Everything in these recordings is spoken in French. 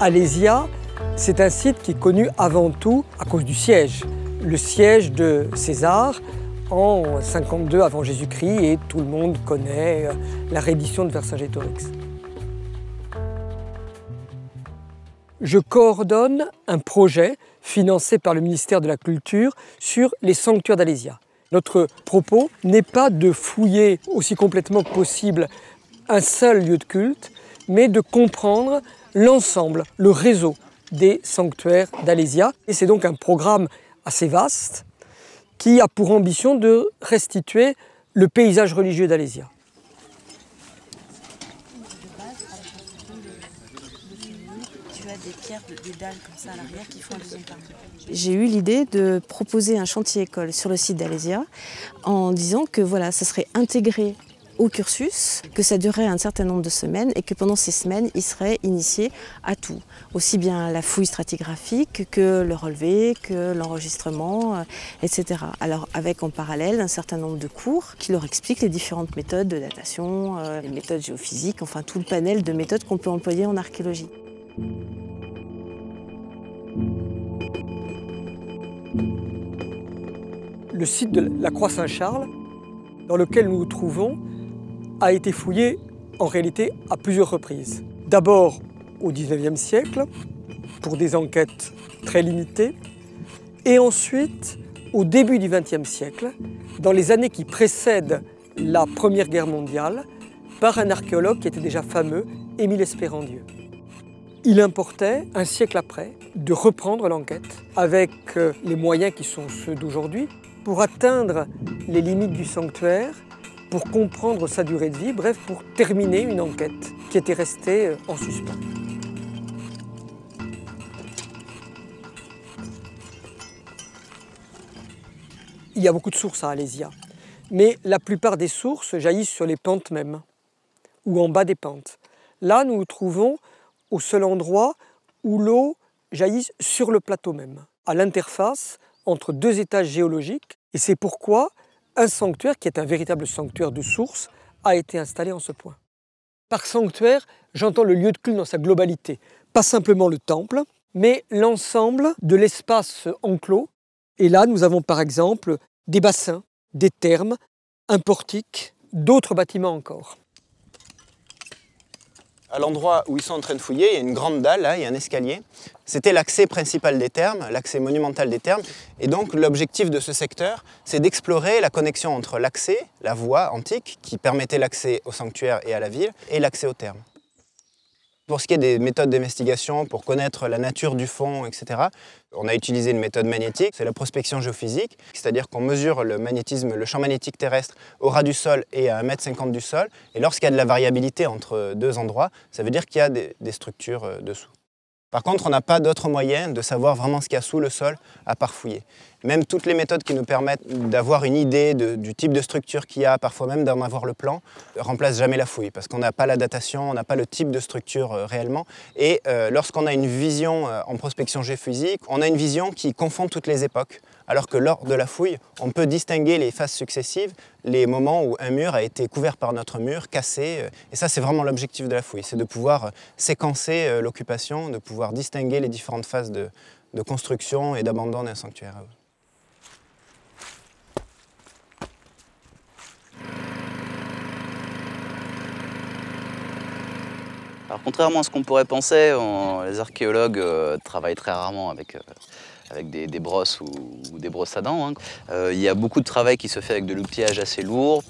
Alésia, c'est un site qui est connu avant tout à cause du siège. Le siège de César en 52 avant Jésus-Christ et tout le monde connaît euh, la reddition de Vercingétorix. Je coordonne un projet financé par le ministère de la Culture sur les sanctuaires d'Alésia. Notre propos n'est pas de fouiller aussi complètement que possible un seul lieu de culte, mais de comprendre l'ensemble, le réseau des sanctuaires d'Alésia. Et c'est donc un programme assez vaste qui a pour ambition de restituer le paysage religieux d'Alésia. J'ai eu l'idée de proposer un chantier école sur le site d'Alésia en disant que voilà, ça serait intégré au cursus, que ça durerait un certain nombre de semaines et que pendant ces semaines, il serait initié à tout, aussi bien la fouille stratigraphique que le relevé, que l'enregistrement, euh, etc. Alors avec en parallèle un certain nombre de cours qui leur expliquent les différentes méthodes de datation, euh, les méthodes géophysiques, enfin tout le panel de méthodes qu'on peut employer en archéologie. Le site de la Croix-Saint-Charles, dans lequel nous nous trouvons, a été fouillé en réalité à plusieurs reprises. D'abord au XIXe siècle, pour des enquêtes très limitées, et ensuite au début du XXe siècle, dans les années qui précèdent la Première Guerre mondiale, par un archéologue qui était déjà fameux, Émile Espérandieu. Il importait, un siècle après, de reprendre l'enquête avec euh, les moyens qui sont ceux d'aujourd'hui pour atteindre les limites du sanctuaire pour comprendre sa durée de vie, bref, pour terminer une enquête qui était restée euh, en suspens. Il y a beaucoup de sources à Alésia, mais la plupart des sources jaillissent sur les pentes mêmes, ou en bas des pentes. Là, nous nous trouvons au seul endroit où l'eau jaillit sur le plateau même, à l'interface entre deux étages géologiques, et c'est pourquoi un sanctuaire, qui est un véritable sanctuaire de source, a été installé en ce point. Par sanctuaire, j'entends le lieu de culte dans sa globalité, pas simplement le temple, mais l'ensemble de l'espace enclos. Et là, nous avons par exemple des bassins, des thermes, un portique, d'autres bâtiments encore à l'endroit où ils sont en train de fouiller, il y a une grande dalle, là, il y a un escalier. C'était l'accès principal des thermes, l'accès monumental des thermes. Et donc l'objectif de ce secteur, c'est d'explorer la connexion entre l'accès, la voie antique, qui permettait l'accès au sanctuaire et à la ville, et l'accès aux thermes. Pour ce qui est des méthodes d'investigation, pour connaître la nature du fond, etc., on a utilisé une méthode magnétique, c'est la prospection géophysique, c'est-à-dire qu'on mesure le magnétisme, le champ magnétique terrestre au ras du sol et à 1,50 m du sol. Et lorsqu'il y a de la variabilité entre deux endroits, ça veut dire qu'il y a des, structures euh, dessous. Par contre, on n'a pas d'autre moyen de savoir vraiment ce qu'il y a sous le sol à part fouiller. Même toutes les méthodes qui nous permettent d'avoir une idée du type de structure qu'il y a, parfois même d'en avoir le plan, remplacent jamais la fouille parce qu'on n'a pas la datation, on n'a pas le type de structure euh, réellement. Et euh, lorsqu'on a une vision euh, en prospection géophysique, on a une vision qui confond toutes les époques alors que lors de la fouille, on peut distinguer les phases successives, les moments où un mur a été couvert par notre mur, cassé. Euh, et ça, c'est vraiment l'objectif de la fouille, c'est de pouvoir euh, séquencer euh, l'occupation, de pouvoir distinguer les différentes phases de, construction et d'abandon d'un sanctuaire. Alors, contrairement à ce qu'on pourrait penser, les archéologues travaillent très rarement avec avec des, brosses ou, des brosses à dents. Hein. Euh, il y a beaucoup de travail qui se fait avec de l'outillage assez lourd.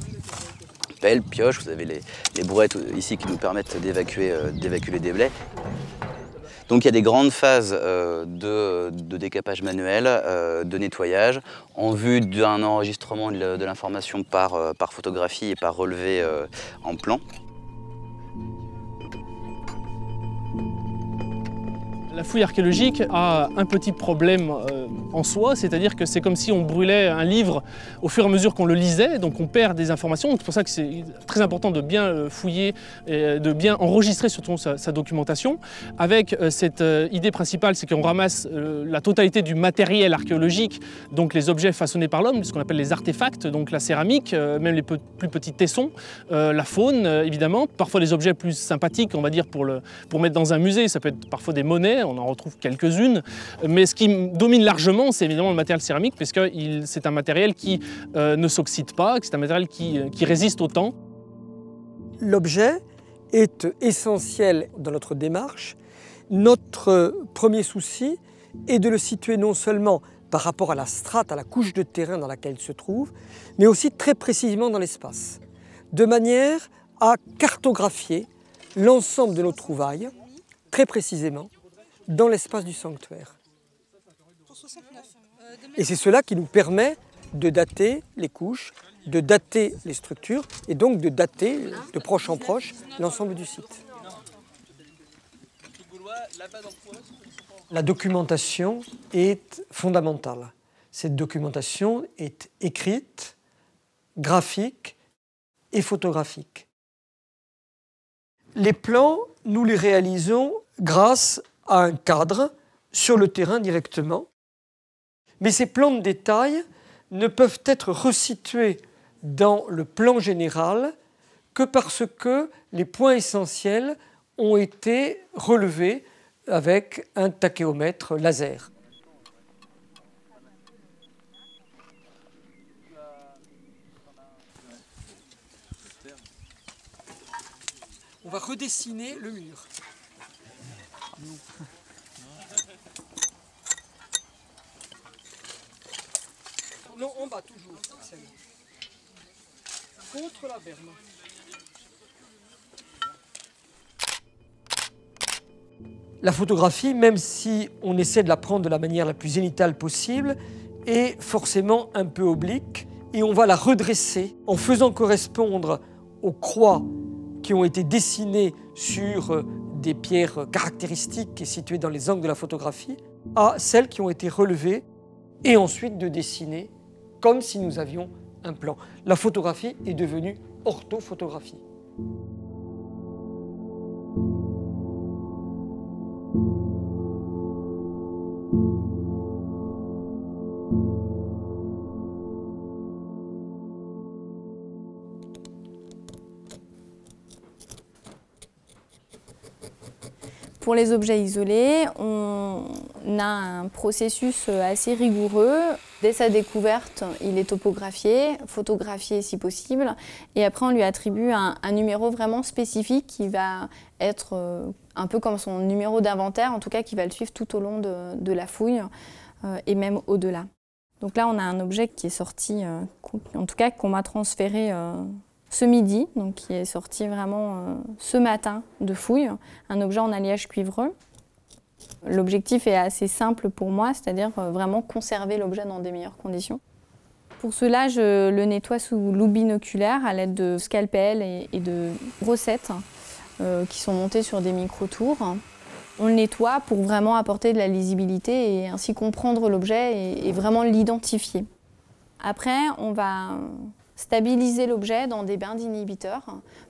Pelle, pioche, vous avez les, brouettes ici qui nous permettent d'évacuer euh, des blés. Donc il y a des grandes phases euh, de, décapage manuel, de nettoyage, en vue d'un enregistrement de l'information par, photographie et par relevé en plan. La fouille archéologique a un petit problème euh, en soi, c'est-à-dire que c'est comme si on brûlait un livre au fur et à mesure qu'on le lisait, donc on perd des informations. C'est pour ça que c'est très important de bien euh, fouiller et de bien enregistrer surtout sa, documentation. Avec euh, cette euh, idée principale, c'est qu'on ramasse la totalité du matériel archéologique, donc les objets façonnés par l'homme, ce qu'on appelle les artefacts, donc la céramique, même les plus petits tessons, la faune évidemment, parfois des objets plus sympathiques, on va dire, pour, pour mettre dans un musée, ça peut être parfois des monnaies, on en retrouve quelques-unes, mais ce qui domine largement, c'est évidemment le matériel céramique, puisque c'est un matériel qui euh, ne s'oxyde pas, c'est un matériel qui, euh, qui résiste au temps. L'objet est essentiel dans notre démarche. Notre premier souci est de le situer non seulement par rapport à la strate, à la couche de terrain dans laquelle il se trouve, mais aussi très précisément dans l'espace, de manière à cartographier l'ensemble de nos trouvailles, très précisément, dans l'espace du sanctuaire. Et c'est cela qui nous permet de dater les couches, de dater les structures et donc de dater de proche en proche l'ensemble du site. La documentation est fondamentale. Cette documentation est écrite, graphique et photographique. Les plans, nous les réalisons grâce à un cadre sur le terrain directement. Mais ces plans de détail ne peuvent être resitués dans le plan général que parce que les points essentiels ont été relevés avec un tachéomètre laser. On va redessiner le mur. Non, en bas toujours, Contre la berme. La photographie, même si on essaie de la prendre de la manière la plus zénitale possible, est forcément un peu oblique et on va la redresser en faisant correspondre aux croix qui ont été dessinées sur euh, des pierres caractéristiques et situées dans les angles de la photographie à celles qui ont été relevées et ensuite de dessiner comme si nous avions un plan. La photographie est devenue orthophotographie. Pour les objets isolés, on a un processus assez rigoureux. Dès sa découverte, il est topographié, photographié si possible, et après on lui attribue un, numéro vraiment spécifique qui va être euh, un peu comme son numéro d'inventaire, en tout cas qui va le suivre tout au long de, la fouille euh, et même au-delà. Donc là, on a un objet qui est sorti, euh, en tout cas qu'on m'a transféré ce midi, donc qui est sorti vraiment ce matin de fouille, un objet en alliage cuivreux. L'objectif est assez simple pour moi, c'est-à-dire euh, vraiment conserver l'objet dans des meilleures conditions. Pour cela, je le nettoie sous loupe binoculaire à l'aide de scalpels et, de brossettes euh, qui sont montées sur des micro-tours. On le nettoie pour vraiment apporter de la lisibilité et ainsi comprendre l'objet et, et vraiment l'identifier. Après, on va stabiliser l'objet dans des bains d'inhibiteurs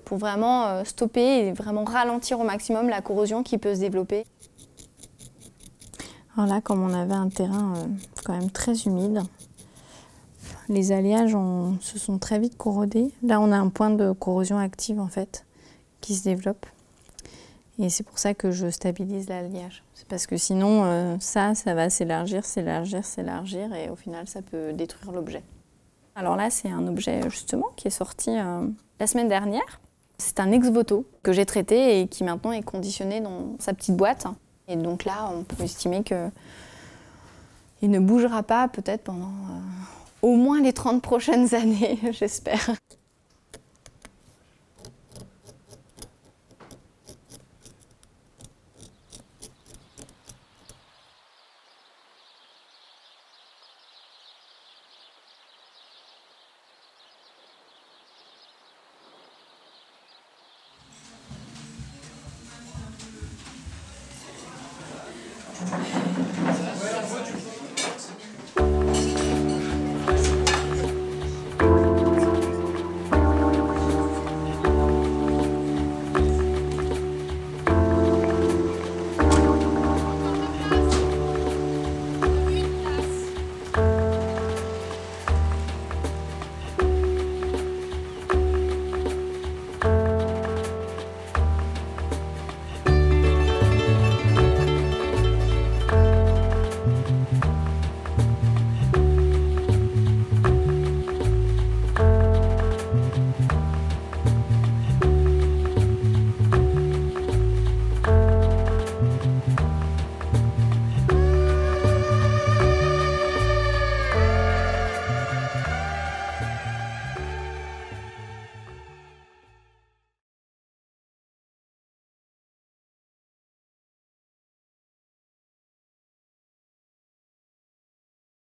pour vraiment euh, stopper et vraiment ralentir au maximum la corrosion qui peut se développer. Alors là, comme on avait un terrain euh, quand même très humide, les alliages se sont très vite corrodés. Là, on a un point de corrosion active en fait qui se développe. Et c'est pour ça que je stabilise l'alliage. C'est parce que sinon, euh, ça, ça va s'élargir, s'élargir, s'élargir, et au final, ça peut détruire l'objet. Alors là, c'est un objet justement qui est sorti euh, la semaine dernière. C'est un ex-voto que j'ai traité et qui maintenant est conditionné dans sa petite boîte. Et donc là, on peut estimer que il ne bougera pas peut-être pendant euh, au moins les 30 prochaines années, j'espère.